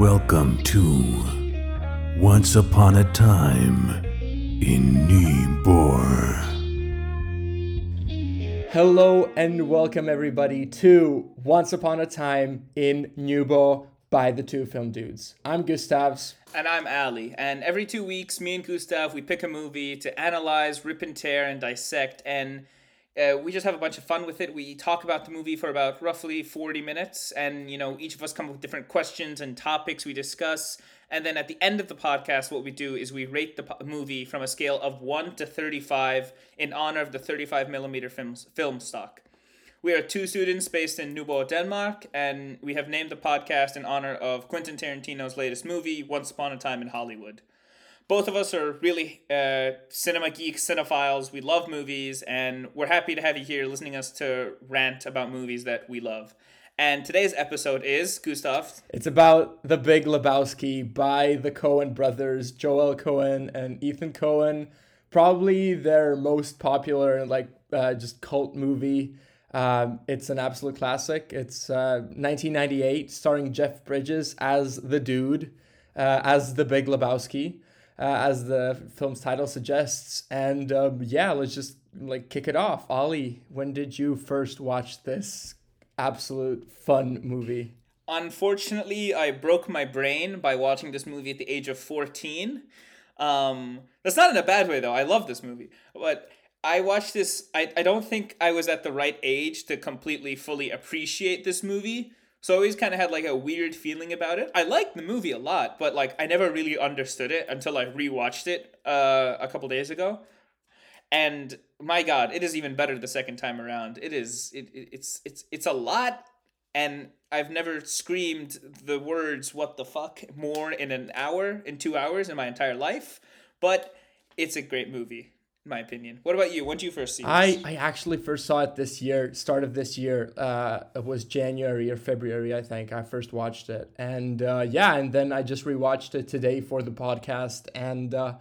Welcome to Once Upon a Time in Nyborg. Hello and welcome everybody to Once Upon a Time in Nyborg by the Two Film Dudes. I'm Gustavs. And I'm Ali. And every two weeks, me and Gustav, we pick a movie to analyze, rip and tear, and dissect. And uh, we just have a bunch of fun with it. We talk about the movie for about roughly 40 minutes. And, you know, each of us come up with different questions and topics we discuss. And then at the end of the podcast, what we do is we rate the po- movie from a scale of 1 to 35 in honor of the 35 millimeter film, film stock. We are two students based in Nyborg, Denmark, and we have named the podcast in honor of Quentin Tarantino's latest movie, Once Upon a Time in Hollywood. Both of us are really uh, cinema geeks, cinephiles. We love movies, and we're happy to have you here listening us to rant about movies that we love. And today's episode is Gustav. It's about The Big Lebowski by the Coen brothers, Joel Coen and Ethan Coen. Probably their most popular, like, uh, just cult movie. Um, it's an absolute classic. It's uh, 1998, starring Jeff Bridges as the dude, uh, as the Big Lebowski, as the film's title suggests. And um, yeah, let's just like kick it off. Ollie, when did you first watch this absolute fun movie? Unfortunately, I broke my brain by watching this movie at the age of 14. Um, that's not in a bad way, though. I love this movie. But I watched this. I, I don't think I was at the right age to completely fully appreciate this movie. So I always kind of had like a weird feeling about it. I liked the movie a lot, but like I never really understood it until I rewatched it uh, a couple days ago. And my God, it is even better the second time around. It is. It, it it's it's it's a lot, and I've never screamed the words "what the fuck" more in an hour, in two hours, in my entire life. But it's a great movie in my opinion. What about you? When did you first see this? I, I actually first saw it this year, start of this year. Uh, it was January or February, I think. I first watched it, and uh, yeah, and then I just rewatched it today for the podcast, and uh,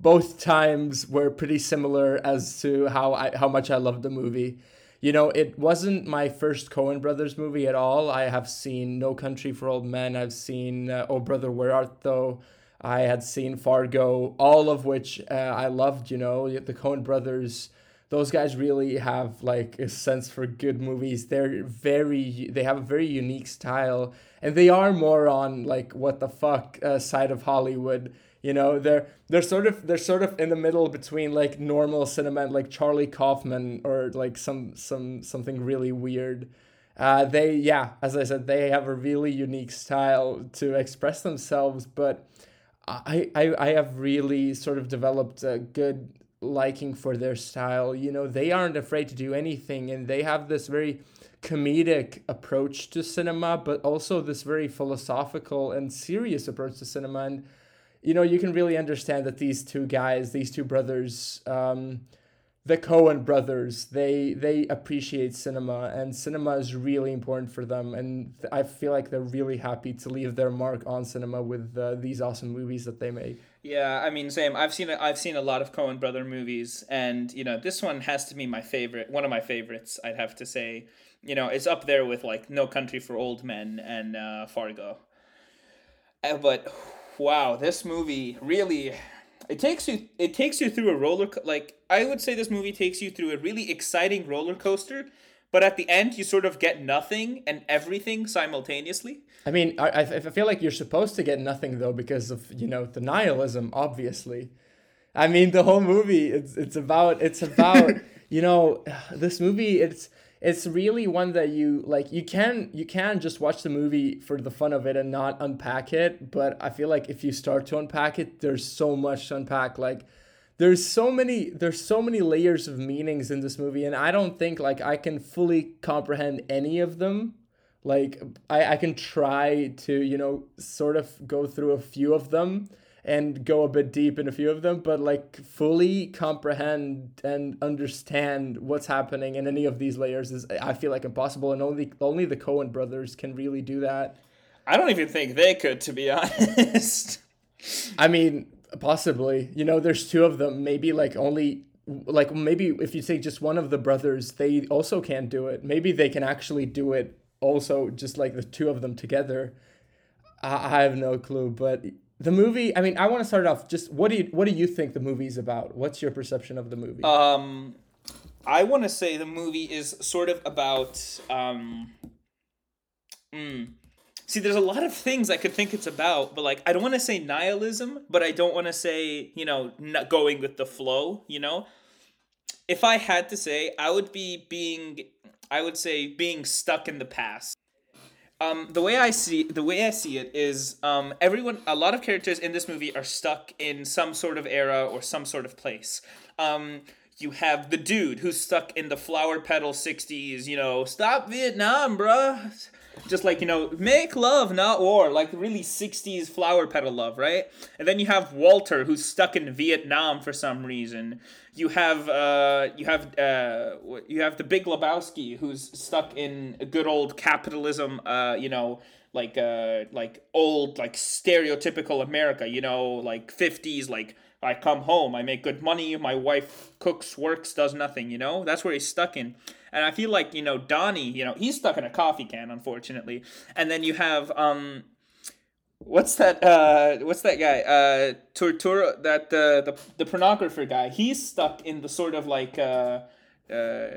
both times were pretty similar as to how I how much I loved the movie. You know, it wasn't my first Coen Brothers movie at all. I have seen No Country for Old Men. I've seen uh, Oh Brother Where Art Thou. I had seen Fargo, all of which uh, I loved. You know, the Coen brothers. Those guys really have like a sense for good movies. They're very, they have a very unique style, and they are more on like what the fuck uh, side of Hollywood. You know, they're they're sort of they're sort of in the middle between like normal cinema, like Charlie Kaufman, or like some some something really weird. Uh, they yeah, as I said, they have a really unique style to express themselves, but I, I, I have really sort of developed a good liking for their style. You know, they aren't afraid to do anything and they have this very comedic approach to cinema, but also this very philosophical and serious approach to cinema. And, you know, you can really understand that these two guys, these two brothers, um, the Coen brothers, they they appreciate cinema, and cinema is really important for them. And I feel like they're really happy to leave their mark on cinema with uh, these awesome movies that they make. Yeah, I mean, same. I've seen I've seen a lot of Coen brother movies, and you know, this one has to be my favorite. One of my favorites, I'd have to say. You know, it's up there with like No Country for Old Men and uh, Fargo. Uh, but wow, this movie really it takes you it takes you through a roller co- like I would say this movie takes you through a really exciting roller coaster, but at the end you sort of get nothing and everything simultaneously. I mean, I, I feel like you're supposed to get nothing though because of you know the nihilism, obviously. I mean, the whole movie it's it's about it's about you know this movie it's it's really one that you like you can you can just watch the movie for the fun of it and not unpack it but i feel like if you start to unpack it there's so much to unpack. Like there's so many there's so many layers of meanings in this movie and i don't think like i can fully comprehend any of them. Like i, I can try to you know sort of go through a few of them and go a bit deep in a few of them, but like fully comprehend and understand what's happening in any of these layers is I feel like impossible, and only only the Coen brothers can really do that. I don't even think they could, to be honest. I mean, possibly. You know, there's two of them. Maybe like only like maybe if you take just one of the brothers, they also can't do it. Maybe they can actually do it also just like the two of them together I, I have no clue, but the movie. I mean, I want to start off. Just what do you what do you think the movie's about? What's your perception of the movie? Um, I want to say the movie is sort of about. Um, mm, see, there's a lot of things I could think it's about, but like I don't want to say nihilism, but I don't want to say you know not going with the flow. You know, if I had to say, I would be being. I would say being stuck in the past. Um, the way I see the way I see it is um, everyone a lot of characters in this movie are stuck in some sort of era or some sort of place. Um, you have the dude who's stuck in the flower petal 60s, you know, stop Vietnam, bruh. Just like, you know, make love, not war. Like really 60s flower petal love, right? And then you have Walter who's stuck in Vietnam for some reason. You have uh you have uh you have the Big Lebowski who's stuck in a good old capitalism, uh, you know, like uh like old like stereotypical America, you know, like 50s like I come home, I make good money, my wife cooks, works, does nothing, you know? That's where he's stuck in. And I feel like, you know, Donnie, you know, he's stuck in a coffee can, unfortunately. And then you have um what's that uh what's that guy? Uh Tortura that the the the pornographer guy. He's stuck in the sort of like uh uh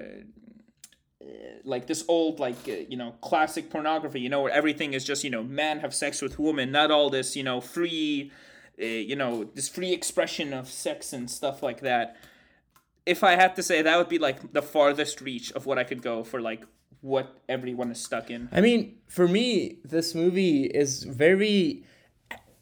like this old like uh, you know classic pornography you know where everything is just you know man have sex with woman not all this you know free uh, you know this free expression of sex and stuff like that if i had to say that would be like the farthest reach of what i could go for like what everyone is stuck in I mean, for me, this movie is very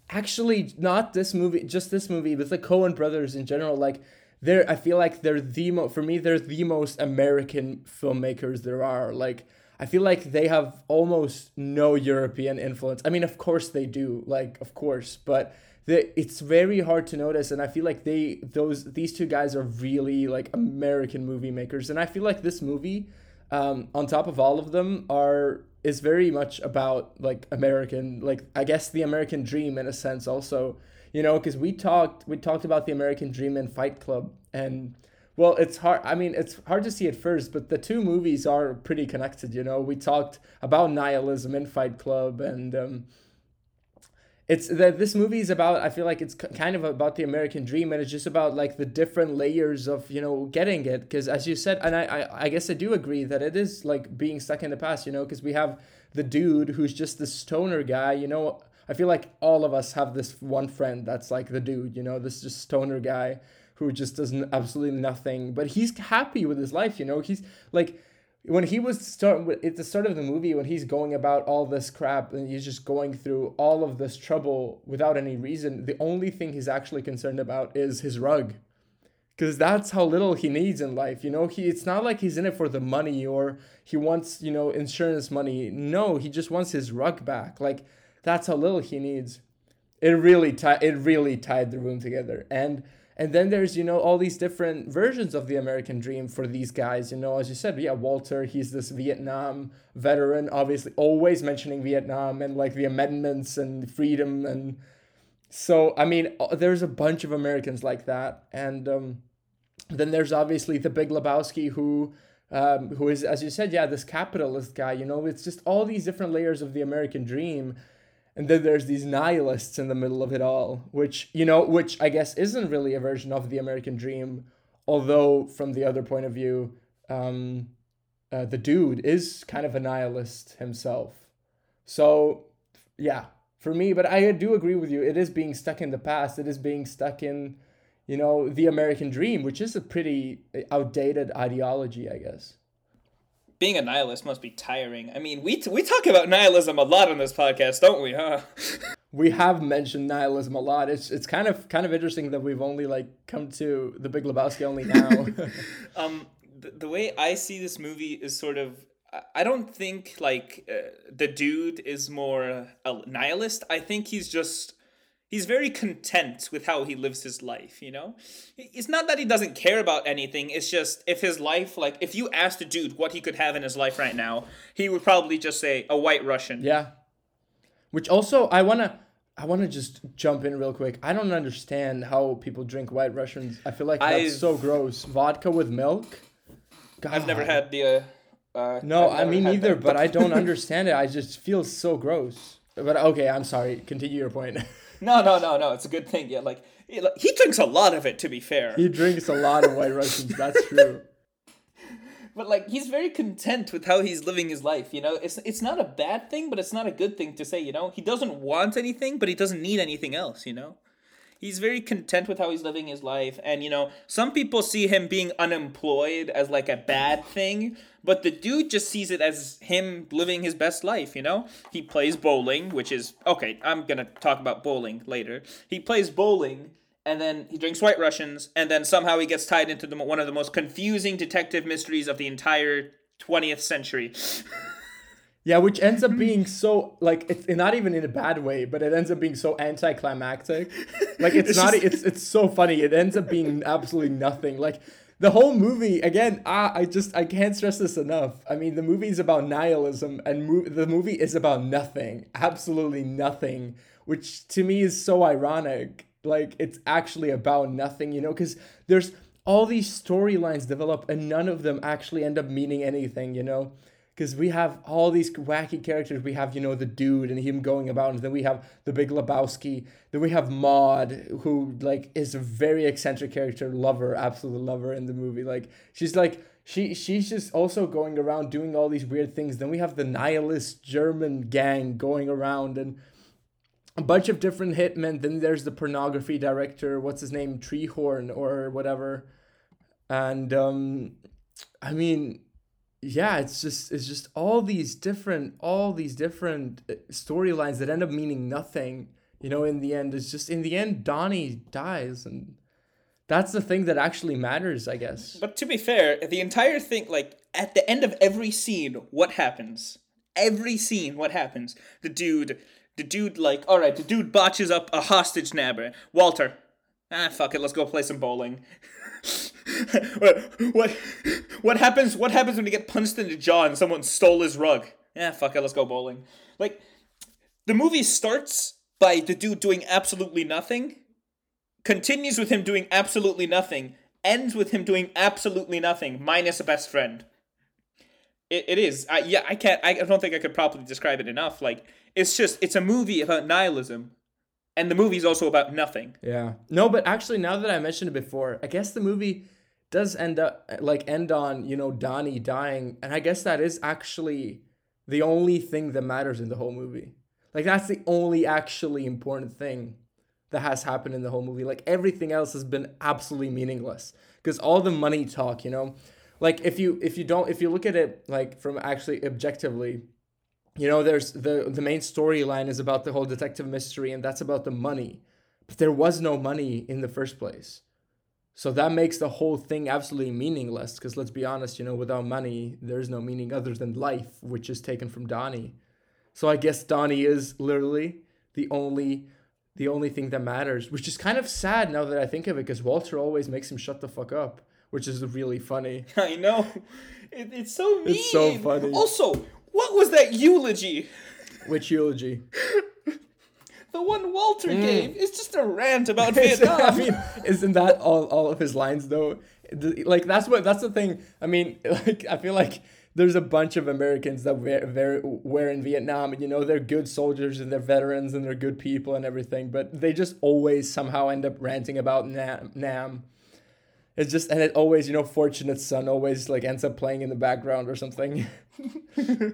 actually not this movie, just this movie, but the Coen brothers in general. Like, they're I feel like they're the mo for me they're the most American filmmakers there are. Like, I feel like they have almost no European influence. I mean, of course they do, like of course, but the, it's very hard to notice and i feel like they those these two guys are really like american movie makers and i feel like this movie um, on top of all of them are is very much about like american like i guess the american dream in a sense also you know because we talked we talked about the american dream in fight club and well it's hard i mean it's hard to see at first but the two movies are pretty connected you know? We talked about nihilism in fight club and um, it's that this movie is about i feel like it's kind of about the american dream and it's just about like the different layers of you know getting it because as you said and I, I i guess i do agree that it is like being stuck in the past you know because we have the dude who's just the stoner guy you know i feel like all of us have this one friend that's like the dude you know this just stoner guy who just does absolutely nothing but he's happy with his life you know he's like when he was start at the start of the movie when he's going about all this crap and he's just going through all of this trouble without any reason the only thing he's actually concerned about is his rug. Because that's how little he needs in life you know? He it's not like he's in it for the money or he wants you know insurance money. No he just wants his rug back. Like that's how little he needs. It really tied it really tied the room together. And and then there's you know all these different versions of the american dream for these guys you know as you said yeah walter he's this vietnam veteran obviously always mentioning vietnam and like the amendments and freedom and so i mean uh, there's a bunch of americans like that. And um, then there's obviously the big lebowski who um, who is as you said yeah this capitalist guy you know it's just all these different layers of the american dream and then there's these nihilists in the middle of it all which you know which i guess isn't really a version of the american dream although from the other point of view um, uh, the dude is kind of a nihilist himself. So yeah for me but i do agree with you. It is being stuck in the past. It is being stuck in you know the american dream which is a pretty outdated ideology i guess being a nihilist must be tiring. I mean, we t- we talk about nihilism a lot on this podcast, don't we? Huh? we have mentioned nihilism a lot. It's it's kind of kind of interesting that we've only like come to the Big Lebowski only now. um, the, the way I see this movie is sort of. I don't think like uh, the dude is more a nihilist. I think he's just he's very content with how he lives his life you know it's not that he doesn't care about anything it's just if his life like if you asked a dude what he could have in his life right now he would probably just say a white russian yeah which also i want to I want to just jump in real quick. I don't understand how people drink White Russians. I feel like that's I've, so gross. Vodka with milk. God. I've never had the. Uh, uh no, I mean neither, but I don't understand it. I just feel so gross. But okay, I'm sorry. Continue your point. No, no, no, no. It's a good thing. Yeah, like he, like, he drinks a lot of it. To be fair, he drinks a lot of White Russians. That's true. but like he's very content with how he's living his life. You know, it's it's not a bad thing, but it's not a good thing to say. You know, he doesn't want anything, but he doesn't need anything else. You know he's very content with how he's living his life. And you know some people see him being unemployed as like a bad thing but the dude just sees it as him living his best life you know? He plays bowling which is okay i'm gonna talk about bowling later. He plays bowling and then he drinks white russians and then somehow he gets tied into the, one of the most confusing detective mysteries of the entire 20th century Yeah, which ends up being so like it's not even in a bad way, but it ends up being so anticlimactic. Like it's, it's not just... it's it's so funny. It ends up being absolutely nothing. Like the whole movie again, ah, I just I can't stress this enough. I mean, the movie is about nihilism and mo- the movie is about nothing. Absolutely nothing, which to me is so ironic. Like it's actually about nothing, you know, cuz there's all these storylines develop and none of them actually end up meaning anything, you know? Because we have all these wacky characters. We have, you know, the dude and him going about, and then we have the Big Lebowski. Then we have Maud, who like is a very eccentric character, lover, absolute lover in the movie. Like she's like she she's just also going around doing all these weird things. Then we have the nihilist German gang going around and a bunch of different hitmen. Then there's the pornography director, what's his name, Treehorn or whatever. And um I mean yeah it's just it's just all these different all these different uh, storylines that end up meaning nothing you know in the end. It's just in the end donnie dies and that's the thing that actually matters i guess. But to be fair the entire thing like at the end of every scene what happens? Every scene what happens? The dude the dude like all right the dude botches up a hostage nabber. Walter ah fuck it let's go play some bowling what, what what happens what happens when you get punched in the jaw and someone stole his rug? Yeah, fuck it, let's go bowling. Like the movie starts by the dude doing absolutely nothing, continues with him doing absolutely nothing, ends with him doing absolutely nothing, minus a best friend. It, it is. I, yeah, I can't. I don't think I could properly describe it enough. Like, it's just, it's a movie about nihilism and the movie's also about nothing. Yeah. No, but actually, now that I mentioned it before, I guess the movie does end up like end on you know Donnie dying, and I guess that is actually the only thing that matters in the whole movie. Like that's the only actually important thing that has happened in the whole movie. Like everything else has been absolutely meaningless because all the money talk, you know, like if you if you don't if you look at it like from actually objectively you know there's the the main storyline is about the whole detective mystery and that's about the money. But there was no money in the first place. So that makes the whole thing absolutely meaningless because let's be honest you know without money there's no meaning other than life which is taken from donnie. So i guess donnie is literally the only the only thing that matters which is kind of sad now that i think of it because walter always makes him shut the fuck up which is really funny. I know. It, it's so mean. it's so funny. Also what was that eulogy? Which eulogy? the one Walter mm. gave is just a rant about Vietnam. I mean, isn't that all, all of his lines though? Like that's what that's the thing. I mean, like I feel like there's a bunch of Americans that were, were in Vietnam, and you know they're good soldiers and they're veterans and they're good people and everything, but they just always somehow end up ranting about Nam. Nam. It's just and it always you know fortunate son always like ends up playing in the background or something. uh,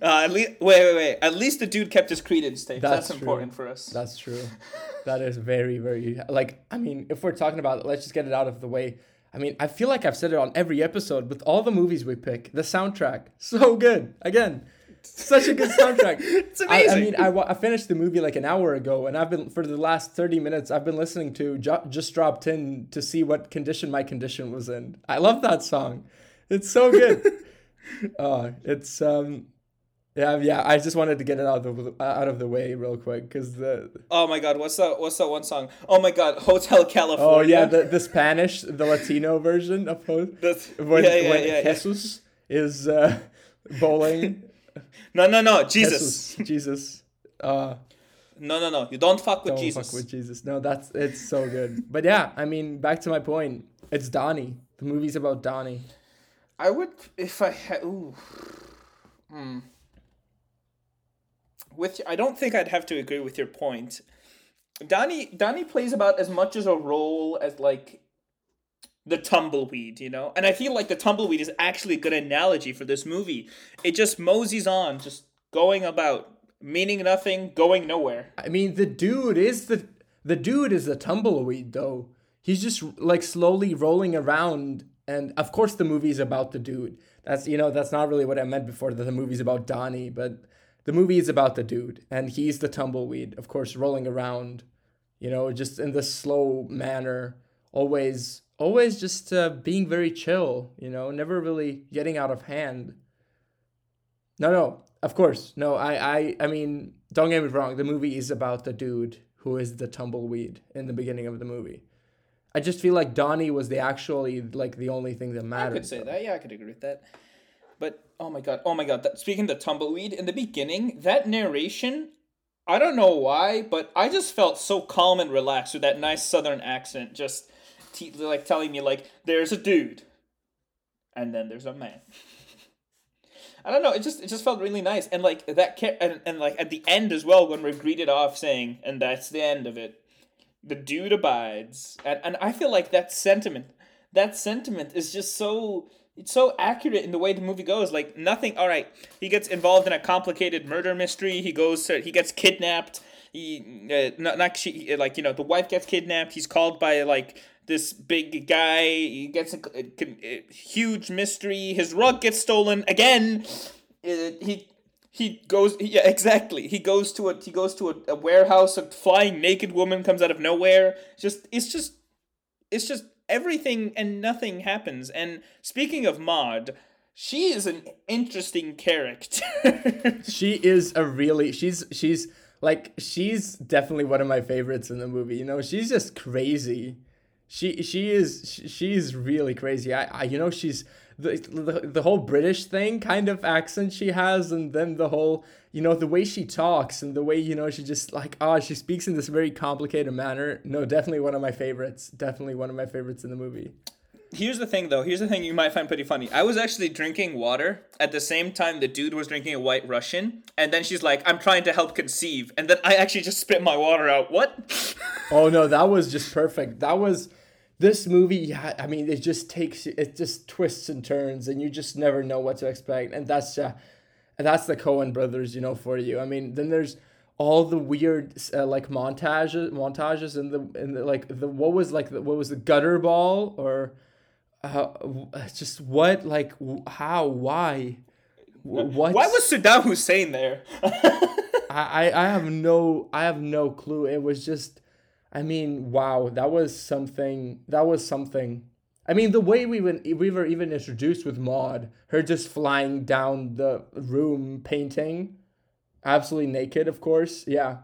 at least, wait, wait, wait. At least the dude kept his Creedence tape. That's, That's important for us. That's true. that is very, very like. I mean, if we're talking about, it, let's just get it out of the way. I mean, I feel like I've said it on every episode with all the movies we pick. The soundtrack, so good. Again, such a good soundtrack. it's amazing. I, I mean, I, I finished the movie like an hour ago, and I've been for the last thirty minutes. I've been listening to Just Dropped In to see what condition my condition was in. I love that song. It's so good. uh, it's um, yeah, yeah. I just wanted to get it out of the out of the way real quick because the. Oh my God! What's that? What's that one song? Oh my God! Hotel California. Oh yeah, the, the Spanish, the Latino version of Hotel. Yeah, yeah, when yeah, Jesus yeah. is uh, bowling. no, no, no! Jesus. Jesus. Jesus. Uh, no, no, no! You don't fuck with don't Jesus. Fuck with Jesus. No, that's it's so good. But yeah, I mean, back to my point. It's Donnie. The movie's about Donnie. I would if I had. Ooh. Hmm. with I don't think I'd have to agree with your point. Donnie Donnie plays about as much as a role as like the tumbleweed, you know? And I feel like the tumbleweed is actually a good analogy for this movie. It just moseys on, just going about, meaning nothing, going nowhere. I mean, the dude is the the dude is a tumbleweed though. He's just like slowly rolling around and of course the movie's about the dude. That's you know, that's not really what I meant before that the movie's about Donnie, but the movie is about the dude and he's the tumbleweed, of course, rolling around, you know, just in this slow manner, always always just uh, being very chill, you know, never really getting out of hand. No, no, of course. No, I, I, I mean, don't get me wrong. The movie is about the dude who is the tumbleweed in the beginning of the movie. I just feel like Donnie was the actually like the only thing that mattered. I could say that. Yeah, I could agree with that. But oh my god, oh my god. That, speaking of the tumbleweed in the beginning, that narration, I don't know why, but I just felt so calm and relaxed with that nice southern accent. Just t- like telling me like there's a dude, and then there's a man. I don't know. It just it just felt really nice, and like that, ca- and and like at the end as well when we're greeted off saying, and that's the end of it. The dude abides, and and I feel like that sentiment, that sentiment is just so it's so accurate in the way the movie goes. Like nothing. All right, he gets involved in a complicated murder mystery. He goes to he gets kidnapped. He uh, not not she like you know the wife gets kidnapped. He's called by like this big guy. He gets a, a, a huge mystery. His rug gets stolen again. Uh, he he goes yeah exactly he goes to a he goes to a, a, warehouse a flying naked woman comes out of nowhere just it's just it's just everything and nothing happens and speaking of maud she is an interesting character she is a really she's she's like she's definitely one of my favorites in the movie you know she's just crazy she she is she's really crazy. I, I you know she's the, the the whole British thing kind of accent she has, and then the whole you know the way she talks and the way you know she just like ah oh, she speaks in this very complicated manner. No, definitely one of my favorites. Definitely one of my favorites in the movie. Here's the thing, though. Here's the thing you might find pretty funny. I was actually drinking water at the same time the dude was drinking a White Russian, and then she's like, "I'm trying to help conceive," and then I actually just spit my water out. What? oh no, that was just perfect. That was this movie, yeah, I mean, it just takes it just twists and turns, and you just never know what to expect, and that's uh, and that's the Coen brothers, you know, for you. I mean, then there's all the weird uh, like montages, montages, and the and the, like the what was like the, what was the gutter ball or uh, just what like how why what why was Saddam Hussein there? I I have no I have no clue. It was just I mean, wow, that was something. That was something. I mean, the way we went, we were even introduced with Maud, her just flying down the room painting, absolutely naked, of course. Yeah.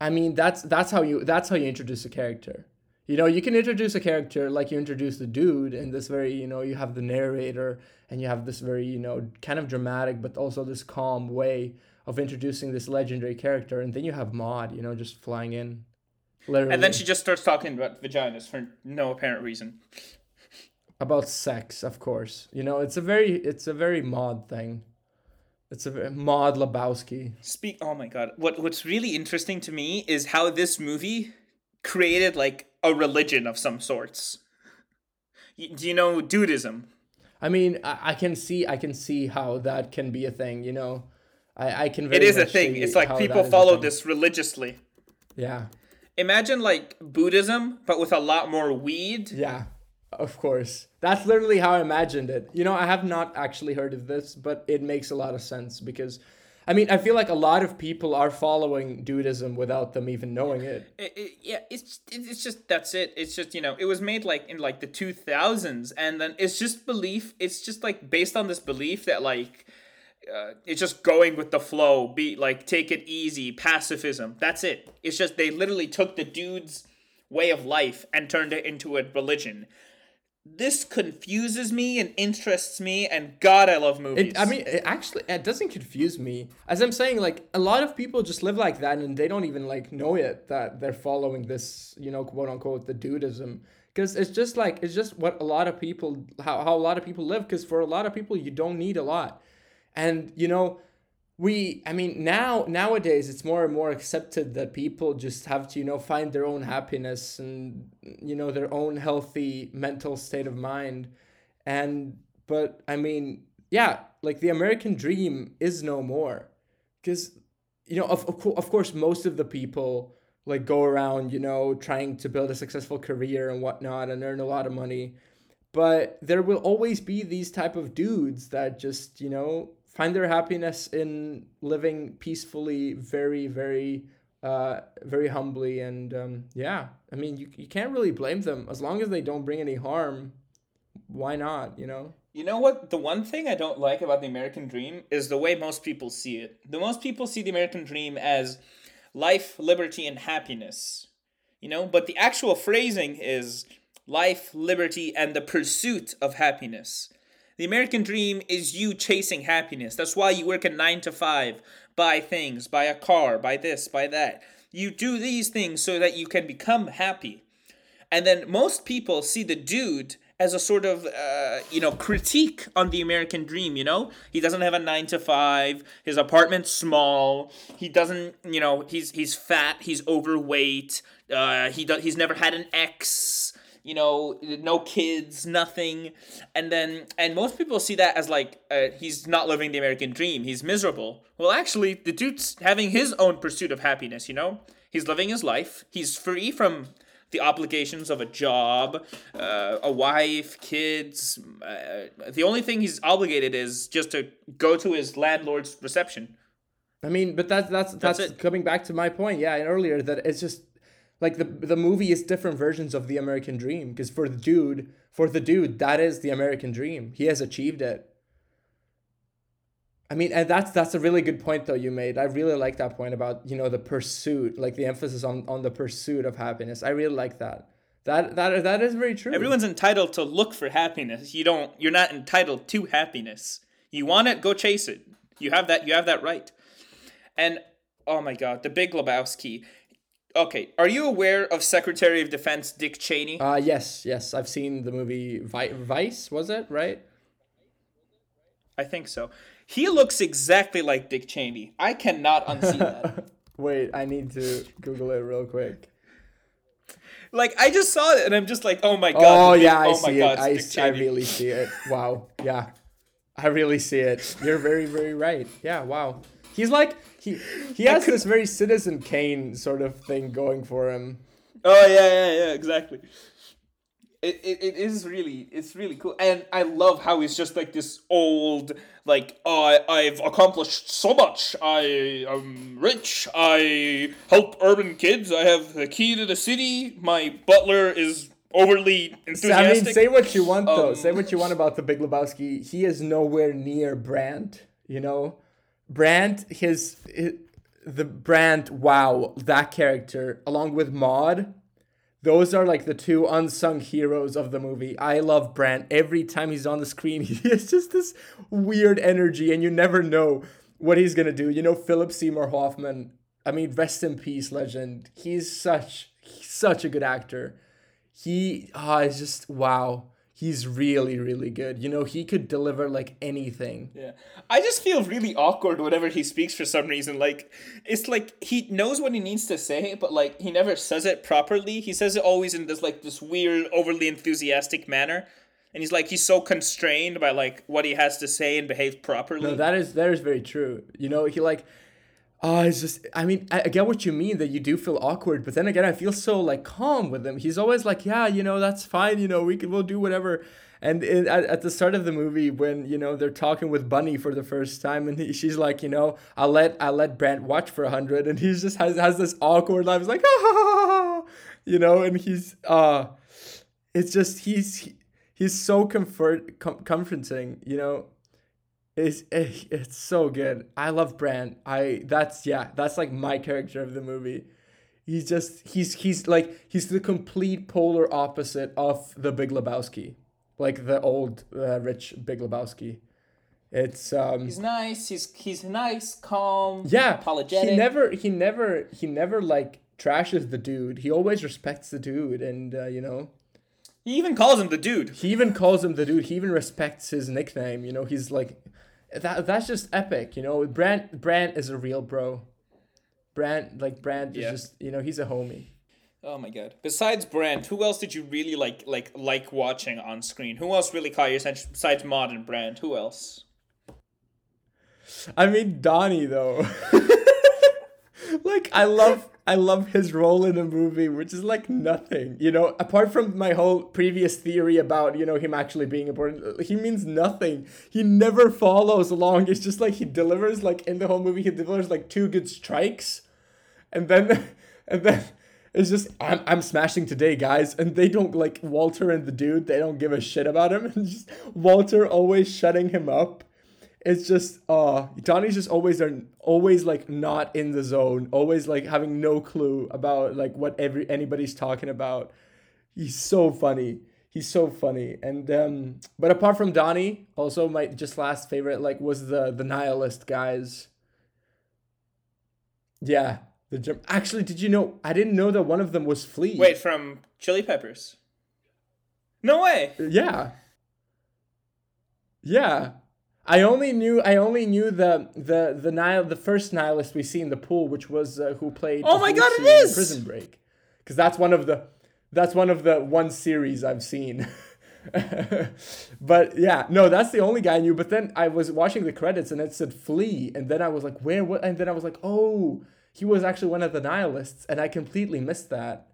I mean, that's that's how you that's how you introduce a character. You know, you can introduce a character like you introduce the dude in this very, you know, you have the narrator and you have this very, you know, kind of dramatic but also this calm way of introducing this legendary character, and then you have Maud, you know, just flying in. Literally. And then she just starts talking about vaginas for no apparent reason. About sex, of course. You know, it's a very it's a very Maud thing. It's a very, Maud Lebowski. Speak. Oh my god! What What's really interesting to me is how this movie created like a religion of some sorts. Do you know Dudeism? I mean, I, I can see I can see how that can be a thing. You know, I, I can. it is a thing. It's like people follow this religiously. Yeah. Imagine like Buddhism, but with a lot more weed. Yeah, of course. That's literally how I imagined it. You know, I have not actually heard of this, but it makes a lot of sense because. I mean, I feel like a lot of people are following Dudeism without them even knowing it. it, it yeah, it's it's just that's it. It's just you know, it was made like in like the two thousands, and then it's just belief. It's just like based on this belief that like uh, it's just going with the flow be like take it easy pacifism that's it. It's just they literally took the dude's way of life and turned it into a religion. This confuses me and interests me and god i love movies. It, i mean it actually it doesn't confuse me. As i'm saying like a lot of people just live like that and they don't even like know it that they're following this you know quote unquote the Dudeism. Because it's just like it's just what a lot of people how, how a lot of people live because for a lot of people you don't need a lot and, you know, we i mean now nowadays it's more and more accepted that people just have to you know find their own happiness and you know their own healthy mental state of mind. And but i mean yeah like the american dream is no more. Because you know of, of, course most of the people like go around you know trying to build a successful career and whatnot and earn a lot of money. But there will always be these type of dudes that just you know find their happiness in living peacefully very very uh very humbly and um yeah i mean you, you can't really blame them as long as they don't bring any harm why not you know You know what? The one thing I don't like about the American dream is the way most people see it. The most people see the American dream as life, liberty, and happiness. You know, but the actual phrasing is life, liberty, and the pursuit of happiness. The American dream is you chasing happiness. That's why you work a nine to five, buy things, buy a car, buy this, buy that. You do these things so that you can become happy. And then most people see the dude as a sort of uh, you know critique on the American dream. You know, he doesn't have a nine to five. His apartment's small. He doesn't. You know, he's he's fat. He's overweight. Uh, he does. He's never had an ex. You know, no kids, nothing, and then and most people see that as like uh, he's not living the American dream. He's miserable. Well, actually, the dude's having his own pursuit of happiness. You know, he's living his life. He's free from the obligations of a job, uh, a wife, kids. Uh, the only thing he's obligated is just to go to his landlord's reception. I mean, but that's that's that's, it. coming back to my point, yeah, earlier that it's just like the the movie is different versions of the American dream because for the dude, for the dude, that is the American dream. He has achieved it. I mean, and that's that's a really good point though you made. I really like that point about you know the pursuit, like the emphasis on on the pursuit of happiness. I really like that. That that that is very true. Everyone's entitled to look for happiness. You don't. You're not entitled to happiness. You want it, go chase it. You have that. You have that right. And oh my God, the Big Lebowski. Okay, are you aware of Secretary of Defense Dick Cheney? Uh yes, yes, I've seen the movie Vi- Vice. Was it right? I think so. He looks exactly like Dick Cheney. I cannot unsee that. Wait, I need to Google it real quick. Like I just saw it and I'm just like, oh my god. Oh yeah, I oh see it. God, I, it's I really see it. Wow. Yeah. I really see it. You're very very right. Yeah, wow. He's like he he has this very Citizen Kane sort of thing going for him. Oh yeah, yeah, yeah, exactly. It, it, it is really it's really cool and I love how he's just like this old like oh, I I've accomplished so much I am rich I help urban kids I have the key to the city my butler is overly So, I mean, say what you want though. Um, say what you want about the Big Lebowski. He is nowhere near Brandt. You know, Brandt, his, his the Brandt. Wow, that character along with Maud. Those are like the two unsung heroes of the movie. I love Brandt. Every time he's on the screen, he has just this weird energy, and you never know what he's gonna do. You know, Philip Seymour Hoffman. I mean, rest in peace, legend. He's such he's such a good actor he ah is just wow he's really really good you know he could deliver like anything Yeah. I just feel really awkward whenever he speaks for some reason. Like it's like he knows what he needs to say, but like he never says it properly. He says it always in this like this weird, overly enthusiastic manner. And he's like he's so constrained by like what he has to say and behave properly. no that is that is very true you know he like oh it's just i mean I, I get what you mean that you do feel awkward but then again i feel so like calm with him. He's always like yeah you know that's fine you know we can we'll do whatever. And in, at, at the start of the movie when you know they're talking with bunny for the first time and he, she's like you know i'll let i'll let Brandt watch for a hundred and he just has, has this awkward laugh. He's like ah, you know and he's uh it's just he's he- he's so comfort com- comforting you know it's eh, it's so good. I love Brandt. I that's yeah that's like my character of the movie. He's just he's he's like he's the complete polar opposite of the big lebowski. Like the old uh, rich big lebowski. It's um He's nice. He's he's nice, calm, yeah apologetic. he never he never he never like trashes the dude. He always respects the dude and uh, you know. He even calls him the dude. he even calls him the dude. He even respects his nickname. You know he's like that that's just epic. You know, Brandt Brandt is a real bro. Brandt like Brandt is Yeah. just you know he's a homie. Oh my god. Besides Brandt, who else did you really like like like watching on screen? Who else really caught your attention besides Maud and Brandt? Who else? I mean Donnie though. like I love I love his role in the movie, which is like nothing. You know, apart from my whole previous theory about, you know, him actually being important, uh, he means nothing. He never follows along. It's just like he delivers like in the whole movie he delivers like two good strikes. And then and then it's just I'm I'm smashing today, guys. And they don't like Walter and the dude, they don't give a shit about him. And just Walter always shutting him up it's just uh Donnie's just always there always like not in the zone always like having no clue about like what every anybody's talking about he's so funny he's so funny and um but apart from Donnie also my just last favorite like was the the nihilist guys yeah the Germ- actually did you know I didn't know that one of them was Flea Wait, from Chili Peppers. No way. Yeah. Yeah. I only knew I only knew the the the Nile the first nihilist we see in the pool, which was uh, who played. Oh my God, it is! Prison Break, because that's one of the that's one of the one series I've seen. but yeah, no, that's the only guy I knew. But then I was watching the credits and it said Flea, and then I was like, where? What? And then I was like, oh, he was actually one of the nihilists, and I completely missed that.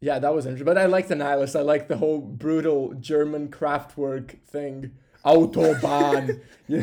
Yeah, that was interesting. But I like the nihilist. I like the whole brutal German Kraftwerk thing. Autobahn. know,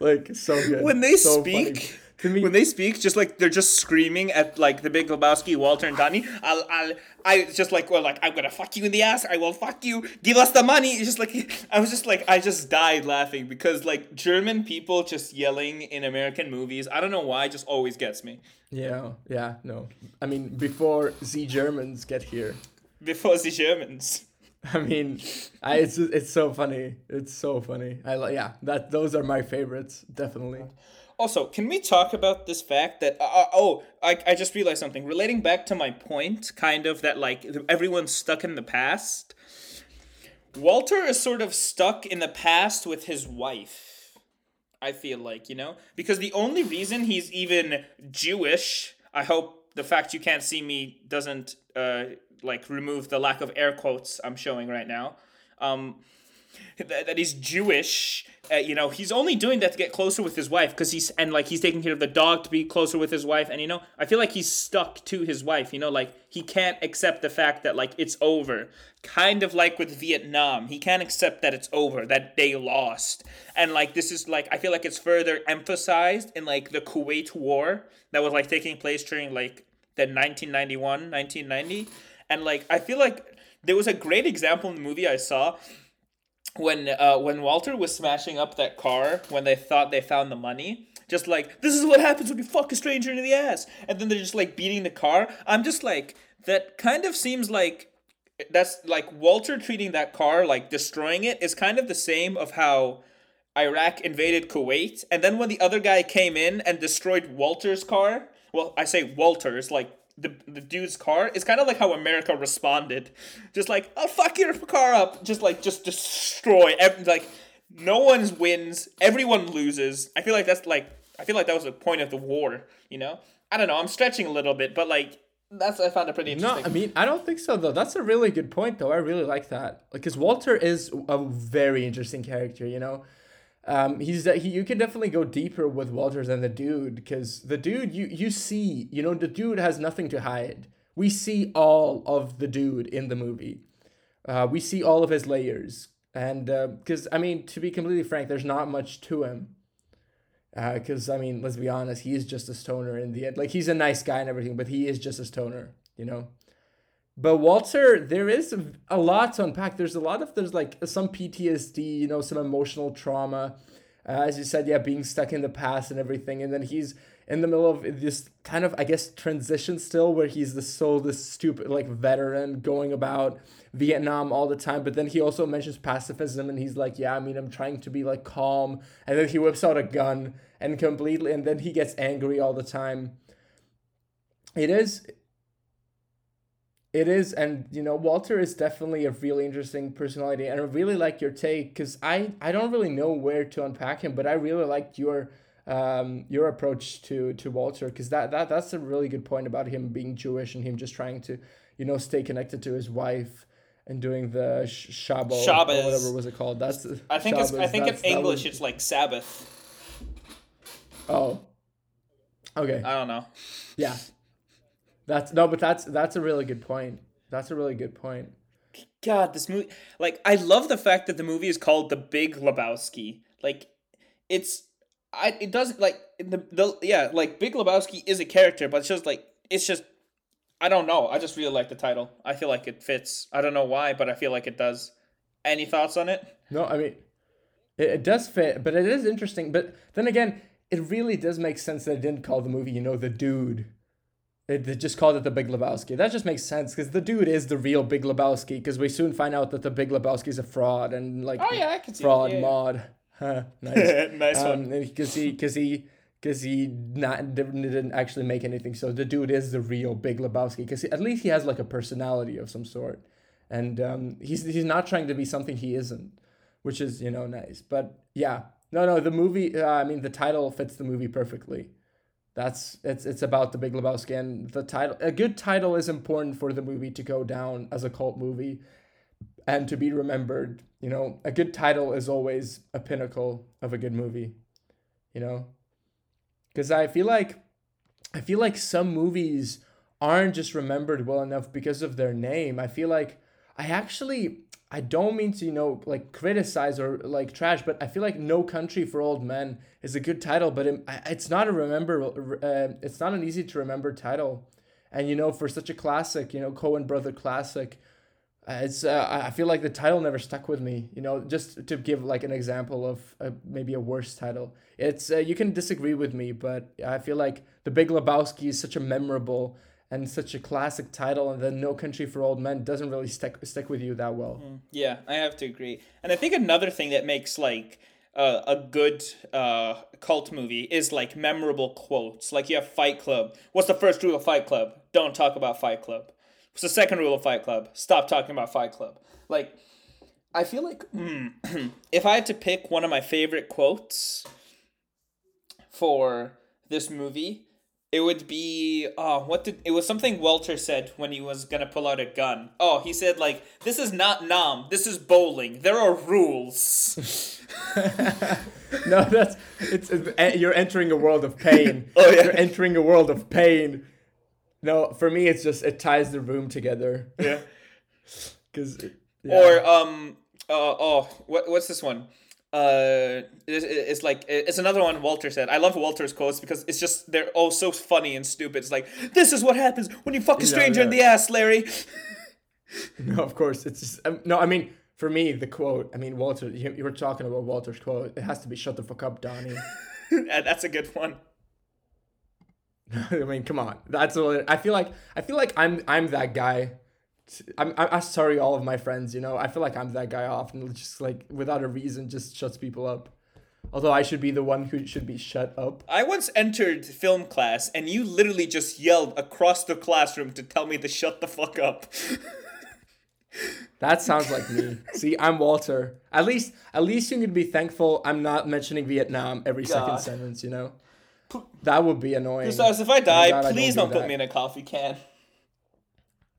like so good. When they So speak, funny. to me, when they speak, just like they're just screaming at like the Big Lebowski, Walter and Donnie. I'll, I'll, I just like, well, like I'm gonna fuck you in the ass. I will fuck you. Give us the money. It's just like I was just like I just died laughing because like German people just yelling in American movies. I don't know why, just always gets me. yeah, yeah, no. I mean, before the Germans get here. Before the Germans. I mean, I, it's it's so funny. It's so funny. I yeah. That those are my favorites, definitely. Also, can we talk about this fact that uh, uh, oh, I, I just realized something relating back to my point, kind of that like everyone's stuck in the past. Walter is sort of stuck in the past with his wife. I feel like you know because the only reason he's even Jewish. I hope the fact you can't see me doesn't uh like remove the lack of air quotes I'm showing right now. Um, that, that he's Jewish. Uh, you know, he's only doing that to get closer with his wife because he's and like he's taking care of the dog to be closer with his wife. And you know, I feel like he's stuck to his wife. You know, like he can't accept the fact that like it's over. Kind of like with Vietnam, he can't accept that it's over, that they lost. And like this is like I feel like it's further emphasized in like the Kuwait War that was like taking place during like the 1991, 1990. And like I feel like there was a great example in the movie I saw when uh, when Walter was smashing up that car when they thought they found the money. Just like this is what happens when you fuck a stranger in the ass, and then they're just like beating the car. I'm just like that. Kind of seems like that's like Walter treating that car like destroying it is kind of the same of how Iraq invaded Kuwait, and then when the other guy came in and destroyed Walter's car. Well, I say Walter's like the, the dude's car is kind of like how America responded. Just like, I'll fuck your car up. Just like, just destroy. Ev- like, no one wins. Everyone loses. I feel like that's like, I feel like that was the point of the war, you know? I don't know. I'm stretching a little bit, but like, that's, I found it pretty No. I mean, I don't think so though. That's a really good point though. I really like that. Like, cause Walter is a very interesting character. You know, um, he's he. You can definitely go deeper with Walter than the dude, because the dude you you see, you know, the dude has nothing to hide. We see all of the dude in the movie. Uh, we see all of his layers, and because I mean, to be completely frank, there's not much to him. Because I mean, let's be honest, he is just a stoner in the end. Like he's a nice guy and everything, but he is just a stoner, you know. But Walter, there is a, lot to unpack. There's a lot of there's like some PTSD, you know, some emotional trauma. Uh, as you said, yeah, being stuck in the past and everything, and then he's in the middle of this kind of, I guess, transition still, where he's the so this stupid like veteran going about Vietnam all the time. But then he also mentions pacifism, and he's like, yeah, I mean, I'm trying to be like calm, and then he whips out a gun and completely, and then he gets angry all the time. It is it is, and you know, Walter is definitely a really interesting personality, and I really like your take because I I don't really know where to unpack him, but I really liked your um your approach to to Walter because that that that's a really good point about him being Jewish and him just trying to you know stay connected to his wife and doing the sh- Shabbos. or whatever was it called. That's I think it's I think in English was- it's like Sabbath. oh, okay. I don't know. Yeah. That's no, but that's that's a really good point. That's a really good point. God, this movie like I love the fact that the movie is called The Big Lebowski. Like it's I it doesn't like the the yeah, like Big Lebowski is a character, but it's just like it's just I don't know. I just really like the title. I feel like it fits. I don't know why, but I feel like it does. Any thoughts on it? No, I mean it, it does fit, but it is interesting. But then again, it really does make sense that it didn't call the movie, you know, the dude. It, they just called it the Big Lebowski. That just makes sense because the dude is the real Big Lebowski. Because we soon find out that the Big Lebowski is a fraud and like Oh yeah, I can see fraud. Yeah, Maud. Huh, nice. nice one. because he because he because he not didn't, didn't actually make anything so the dude is the real big lebowski because at least he has like a personality of some sort and um, he's he's not trying to be something he isn't which is you know nice but yeah no no the movie uh, i mean the title fits the movie perfectly that's it's it's about the big lebowski and the title a good title is important for the movie to go down as a cult movie and to be remembered you know? A good title is always a pinnacle of a good movie you know? Because i feel like i feel like some movies aren't just remembered well enough because of their name. I feel like i actually i don't mean to you know like criticize or like trash but i feel like no country for old men is a good title but it, it's not a remember uh, it's not an easy to remember title and you know for such a classic you know coen brother classic uh, it's uh, I feel like the title never stuck with me. You know, just to give like an example of uh, maybe a worse title. It's uh, you can disagree with me, but I feel like The Big Lebowski is such a memorable and such a classic title, and then No Country for Old Men doesn't really stick stick with you that well. Yeah, I have to agree. And I think another thing that makes like uh, a good uh, cult movie is like memorable quotes. Like you have Fight Club. What's the first rule of Fight Club? Don't talk about Fight Club. What's the second rule of Fight Club? Stop talking about Fight Club. Like, I feel like mm, if I had to pick one of my favorite quotes for this movie, it would be oh what did it was something Walter said when he was gonna pull out a gun. Oh, he said like this is not Nam, this is bowling. There are rules. no, that's it's, it's you're entering a world of pain. Oh, yeah. you're entering a world of pain. No, for me, it's just it ties the room together. yeah. Because Or um uh oh what what's this one? Uh it's, it's like it's another one Walter said. I love Walter's quotes because it's just they're all so funny and stupid. It's like this is what happens when you fuck a Yeah, stranger in the ass, Larry. No, of course. It's just, um, no. I mean, for me, the quote. I mean, Walter. You, you were talking about Walter's quote. It has to be "Shut the fuck up, Donnie." And That's a good one. I mean, come on. That's what I feel like. I feel like I'm I'm that guy. I'm I'm sorry, all of my friends. You know, I feel like I'm that guy often, just like without a reason, just shuts people up. Although I should be the one who should be shut up. I once entered film class and you literally just yelled across the classroom to tell me to shut the fuck up. That sounds like me. See, I'm Walter. At least, at least you can be thankful I'm not mentioning Vietnam every second sentence. You know, that would be annoying. Besides, if I die, glad I please don't do put me in a coffee can.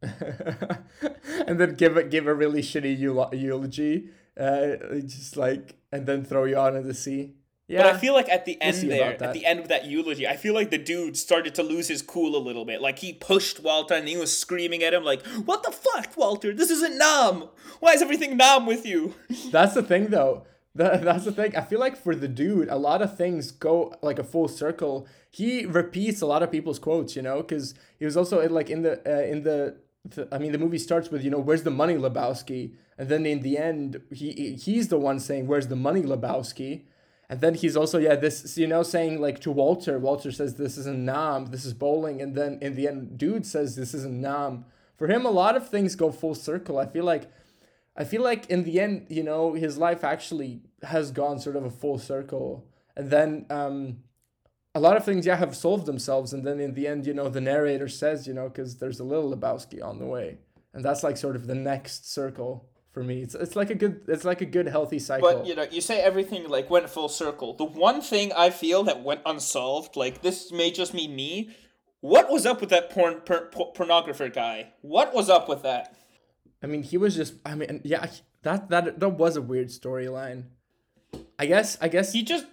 and then give it give a really shitty eul- eulogy, uh, just like and then throw you out in the sea. Yeah, But I feel like at the end see there, at the end of that eulogy, I feel like the dude started to lose his cool a little bit. Like he pushed Walter and he was screaming at him like, "What the fuck, Walter? This isn't Nam. Why is everything Nam with you?" that's the thing though. That, that's the thing. I feel like for the dude, a lot of things go like a full circle. He repeats a lot of people's quotes, you know, because he was also in, like in the uh, in the. I mean, the movie starts with you know, "Where's the money, Lebowski?" And then in the end, he he's the one saying, "Where's the money, Lebowski?" And then he's also yeah this you know saying like to Walter. Walter says this isn't Nam, this is bowling, and then in the end, dude says this isn't Nam. For him, a lot of things go full circle. I feel like I feel like in the end, you know, his life actually has gone sort of a full circle. And then um, a lot of things, yeah, have solved themselves. And then in the end, you know, the narrator says, you know, because there's a little Lebowski on the way. and that's like sort of the next circle for me. It's it's like a good it's like a good healthy cycle. But you know, you say everything like went full circle. The one thing I feel that went unsolved, like this may just be me. What was up with that porn per, por- pornographer guy? What was up with that? I mean, he was just. I mean, yeah, that that that was a weird storyline. I guess. I guess. He just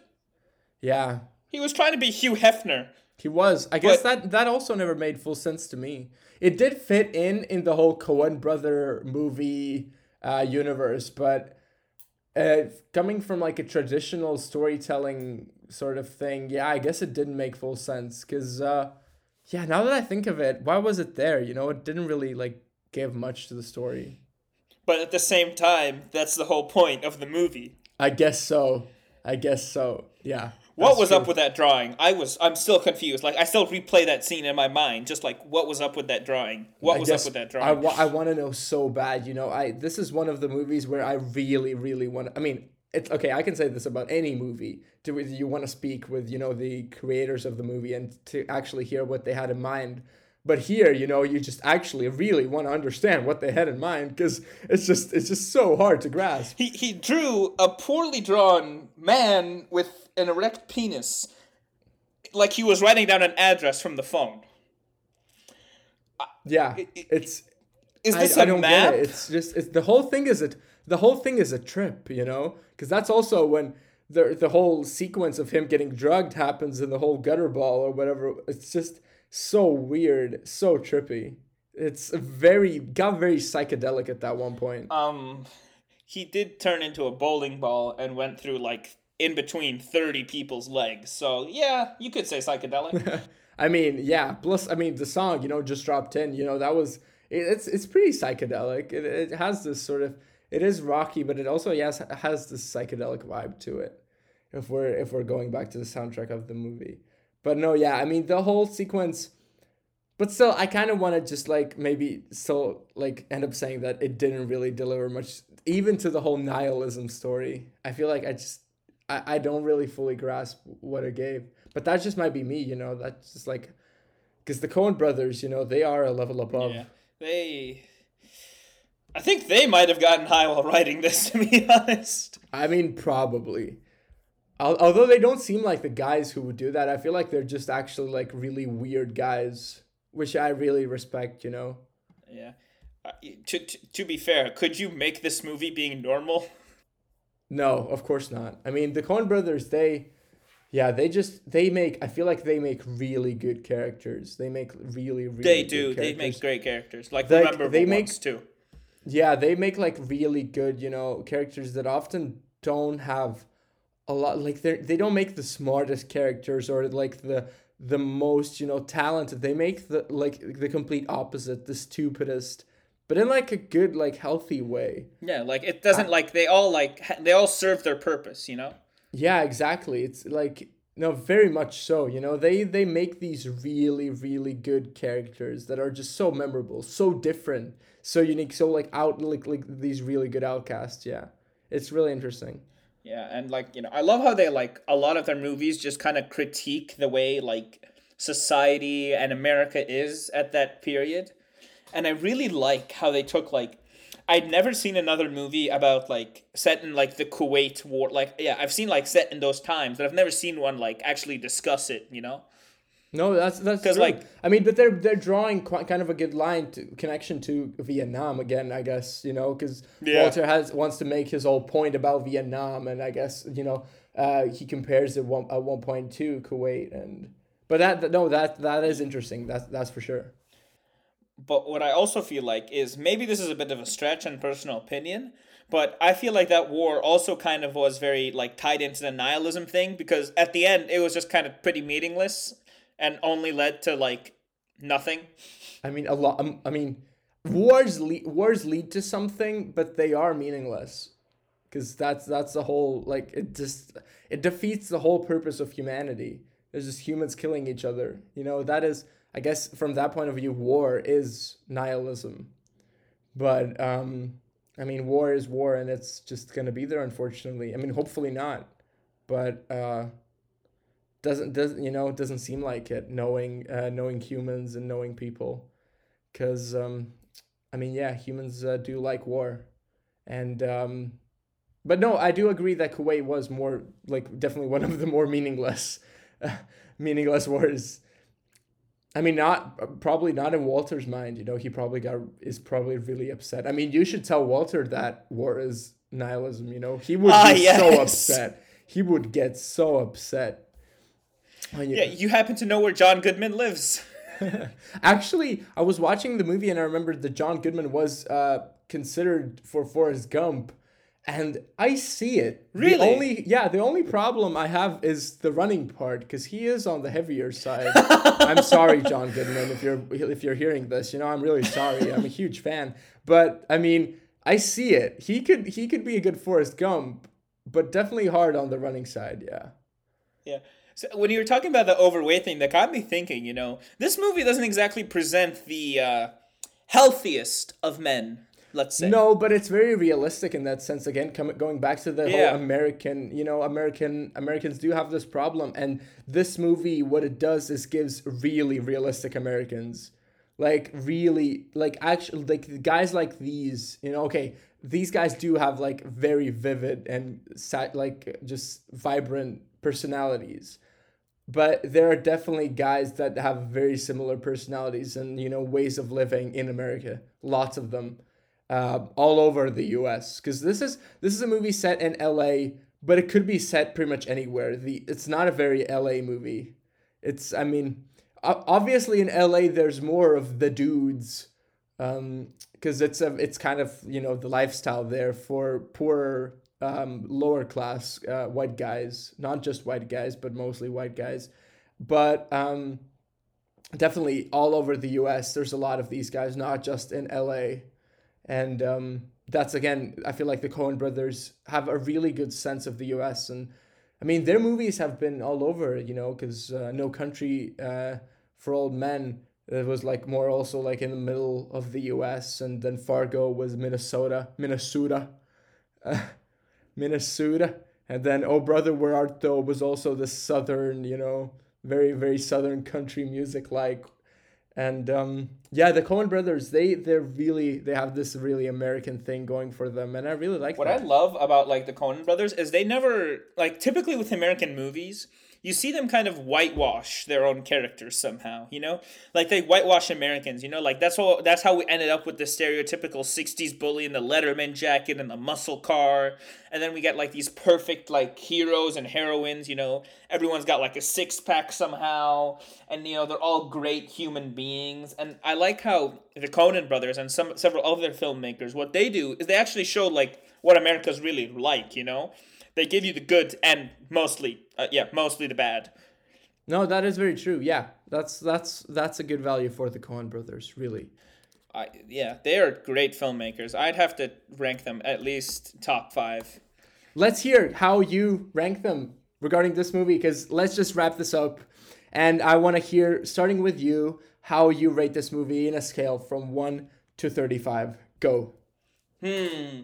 yeah, he was trying to be Hugh Hefner. he was. I guess But- that that also never made full sense to me. It did fit in in the whole Coen brother movie uh, universe, but uh, coming from like a traditional storytelling sort of thing, yeah, I guess it didn't make full sense. Cause uh, yeah, now that I think of it, why was it there? You know, it didn't really like give much to the story. But at the same time, that's the whole point of the movie. I guess so. I guess so. Yeah. What that's was true. up with that drawing? I was I'm still confused. Like I still replay that scene in my mind, just like what was up with that drawing? What I was up with that drawing? I, wa- I want to know so bad. You know, I this is one of the movies where I really, really want. I mean, it's okay. I can say this about any movie. Do you want to speak with you know the creators of the movie and to actually hear what they had in mind? But here, you know, you just actually really want to understand what they had in mind because it's just it's just so hard to grasp. he he drew a poorly drawn man with an erect penis, like he was writing down an address from the phone. Yeah, it- it- it's Is this I a don't map? get it. It's just it's the whole thing is it the whole thing is a trip, you know? Because that's also when the the whole sequence of him getting drugged happens in the whole gutter ball or whatever. It's just so weird, so trippy. It's very got very psychedelic at that one point. um, he did turn into a bowling ball and went through like in between thirty people's legs. So yeah, you could say psychedelic. I mean, yeah. Plus, I mean, the song, you know, just dropped in. You know, that was it's it's pretty psychedelic. It, it has this sort of it is rocky, but it also yes has this psychedelic vibe to it. If we're if we're going back to the soundtrack of the movie, but no, yeah. I mean, the whole sequence. But still, I kind of want to just like maybe still like end up saying that it didn't really deliver much, even to the whole nihilism story. I feel like I just I, I don't really fully grasp what it gave. But that just might be me, you know. That's just like because the Coen brothers, you know, they are a level above. yeah, they. I think they might have gotten high while writing this. To be honest. I mean, probably. Although they don't seem like the guys who would do that, I feel like they're just actually like really weird guys, which I really respect, you know. Yeah. Uh, to, to, to be fair, could you make this movie being normal? No, of course not. I mean, the Coen brothers, they, yeah, they just they make. I feel like they make really good characters. They make really, really. They do. They make great characters. Like, Like, remember they they make- make too. Yeah, they make like really good, you know, characters that often don't have a lot like they they don't make the smartest characters or like the the most, you know, talented. They make the like the complete opposite, the stupidest, but in like a good like healthy way. Yeah, like it doesn't like they all like they all serve their purpose, you know. Yeah, exactly. It's like no, very much so. You know, they they make these really really good characters that are just so memorable, so different, so unique, so like out like like these really good outcasts. Yeah, it's really interesting. Yeah, and like you know, I love how they like a lot of their movies just kind of critique the way like society and America is at that period, and I really like how they took like. I'd never seen another movie about like set in like the Kuwait war. Like, yeah, I've seen like set in those times, but I've never seen one like actually discuss it. You know? No, that's that's because like- I mean, but they're they're drawing quite kind of a good line to connection to Vietnam again. I guess you know because Yeah. Walter has wants to make his whole point about Vietnam, and I guess you know uh, he compares it one at one point to Kuwait, and but that that- no that that is interesting. That's that's for sure. But what I also feel like is maybe this is a bit of a stretch and personal opinion, but I feel like that war also kind of was very like tied into the nihilism thing because at the end it was just kind of pretty meaningless and only led to like nothing. I mean, a lot. Um, I mean, wars lead wars lead to something, but they are meaningless, because that's that's the whole like it just it defeats the whole purpose of humanity. There's just humans killing each other. You know that is, I guess, from that point of view, war is nihilism. But um, I mean, war is war, and it's just gonna be there. Unfortunately, I mean, hopefully not, but uh, doesn't doesn't you know it doesn't seem like it knowing uh, knowing humans and knowing people because um I mean, yeah, humans uh, do like war, and um, but no, I do agree that Kuwait was more like definitely one of the more meaningless, meaningless wars. I mean, not probably not in Walter's mind. You know, he probably got is probably really upset. I mean, you should tell Walter that war is nihilism. You know, he would Ah, be yes. so upset. He would get so upset. you- Yeah, you happen to know where John Goodman lives. Actually, I was watching the movie and I remembered that John Goodman was uh, considered for Forrest Gump, and I see it. The Really? only yeah, the only problem I have is the running part because he is on the heavier side. I'm sorry, John Goodman, if you're if you're hearing this. You know, I'm really sorry. I'm a huge fan, but I mean, I see it. He could he could be a good Forrest Gump, but definitely hard on the running side. Yeah. Yeah. So when you were talking about the overweight thing, that got me thinking. You know, this movie doesn't exactly present the uh, healthiest of men. Let's say. No, but it's very realistic in that sense. Again, coming going back to the Yeah. whole American, you know, American Americans do have this problem, and this movie, what it does is gives really realistic Americans, like really, like actually, like guys like these, you know, okay, these guys do have like very vivid and like just vibrant personalities but there are definitely guys that have very similar personalities and you know ways of living in America. Lots of them, uh, all over the U.S. Because this is this is a movie set in L.A., but it could be set pretty much anywhere. The it's not a very L.A. movie. It's I mean, obviously in L.A. there's more of the dudes, um, because it's a it's kind of you know the lifestyle there for poor um, lower class uh, white guys, not just white guys, but mostly white guys. But um, definitely all over the U.S. There's a lot of these guys, not just in L.A. And um, that's again, I feel like the Coen brothers have a really good sense of the U.S. and I mean their movies have been all over, you know, because uh, No Country uh, for Old Men it was like more also like in the middle of the U.S. and then Fargo was Minnesota, Minnesota, uh, Minnesota, and then Oh Brother Where Art Thou was also the southern, you know, very very southern country music like, and um, yeah, the Coen brothers they they're really they have this really American thing going for them, and I really like What I love about like the Coen brothers is they never like typically with American movies, you see them kind of whitewash their own characters somehow, you know? Like they whitewash Americans, you know? Like that's how that's how we ended up with the stereotypical 60s bully in the Letterman jacket and the muscle car. And then we get like these perfect like heroes and heroines, you know? Everyone's got like a six pack somehow and you know, they're all great human beings. And I like how the Coen brothers and some several other filmmakers what they do is they actually show like what America's really like, you know? They give you the good and mostly, uh, yeah, mostly the bad. No, that is very true. Yeah, that's that's that's a good value for the Coen brothers, really. I, yeah, they are great filmmakers. I'd have to rank them at least top five. let's hear how you rank them regarding this movie because let's just wrap this up and i want to hear starting with you how you rate this movie in a scale from 1 to 35 go Hmm.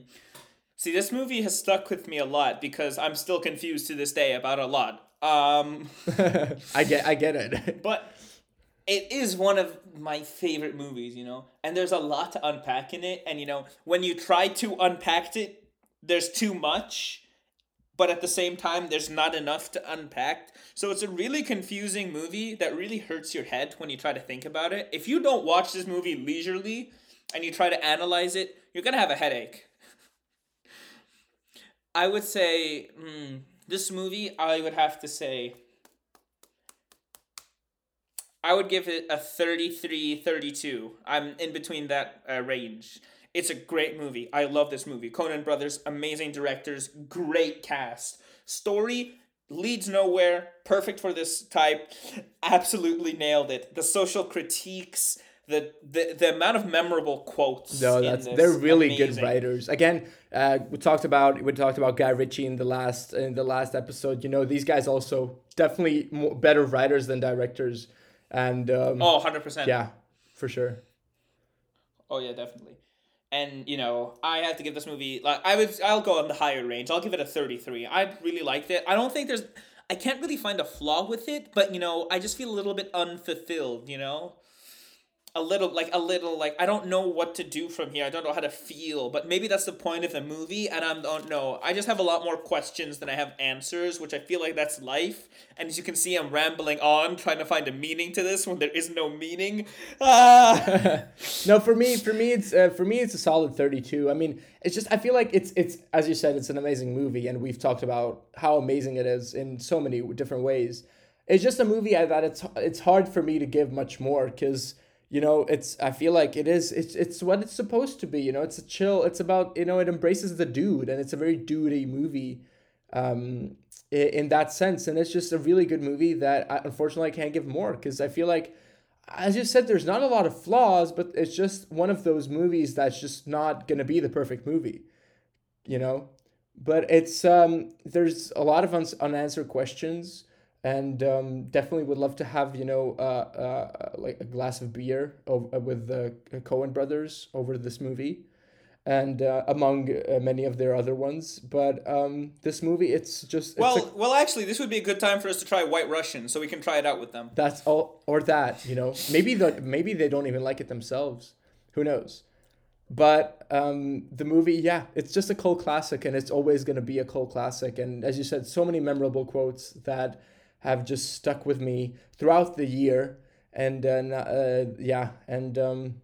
See, this movie has stuck with me a lot because I'm still confused to this day about a lot. Um, i get i get it but it is one of my favorite movies, you know. And there's a lot to unpack in it, and you know, when you try to unpack it, there's too much, but at the same time, there's not enough to unpack. So it's a really confusing movie that really hurts your head when you try to think about it. If you don't watch this movie leisurely and you try to analyze it, you're gonna have a headache. I would say hmm, this movie. I would have to say. I would give it a 33 32. I'm in between that uh, range. It's a great movie. I love this movie. Coen Brothers, amazing directors, great cast. Story leads nowhere, perfect for this type. Absolutely nailed it. The social critiques, the the, the amount of memorable quotes. no that's they're really good writers again uh, we talked about we talked about guy ritchie in the last in the last episode you know these guys also definitely more, better writers than directors and um, Oh, 100%. yeah for sure Oh yeah, definitely. And you know, I have to give this movie like I would I'll go on the higher range. I'll give it a 33. I really liked it. I don't think there's I can't really find a flaw with it, but you know, I just feel a little bit unfulfilled, you know? A little like a little like I don't know what to do from here. I don't know how to feel, but maybe that's the point of the movie and I don't know. I just have a lot more questions than I have answers, which I feel like that's life. And as you can see I'm rambling on trying to find a meaning to this when there is no meaning. Ah. no, for me for me it's uh, for me it's a solid 32. I mean, it's just I feel like it's it's as you said it's an amazing movie and we've talked about how amazing it is in so many different ways. It's just a movie that it's it's hard for me to give much more cuz you know it's i feel like it is it's it's what it's supposed to be you know it's a chill it's about you know it embraces the dude and it's a very dudey movie um in that sense and it's just a really good movie that I, unfortunately i can't give more because i feel like as you said there's not a lot of flaws but it's just one of those movies that's just not gonna be the perfect movie you know? But it's um there's a lot of un- unanswered questions and um, definitely would love to have you know uh, uh, like a glass of beer over, uh, with the Coen brothers over this movie, and uh, among uh, many of their other ones. But um, this movie, it's just it's well, a, well, actually, this would be a good time for us to try White Russian, so we can try it out with them. That's all, or that you know maybe the maybe they don't even like it themselves. Who knows? But um, the movie, yeah, it's just a cult classic, and it's always going to be a cult classic. And as you said, so many memorable quotes that have just stuck with me throughout the year. And uh, uh, yeah, and um,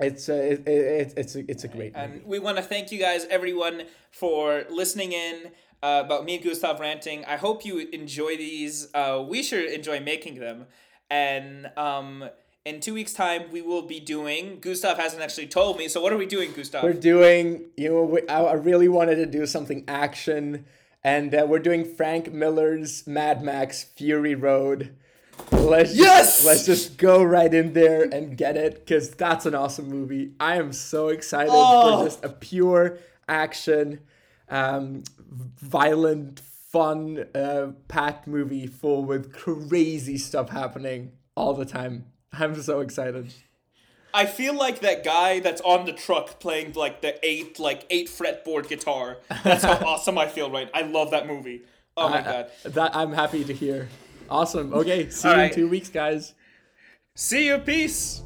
it's uh, it, it, it's a, it's a great and movie. we want to thank you guys, everyone, for listening in. Uh, about me and Gustav ranting. I hope you enjoy these. Uh, we sure enjoy making them. And um, in two weeks' time, we will be doing. Gustav hasn't actually told me. So what are we doing, Gustav? We're doing. You know, we, I, I really wanted to do something action and uh, we're doing Frank Miller's Mad Max Fury Road. Let's yes, just, let's just go right in there and get it because that's an awesome movie. I am so excited oh. for just a pure action, um, violent, fun, uh, packed movie full with crazy stuff happening all the time. I'm so excited. I feel like that guy that's on the truck playing like the eight like eight fretboard guitar. That's how awesome I feel right. I love that movie. Oh my god. That I'm happy to hear. Awesome. Okay, see All you right. in two weeks, guys. See you. Peace.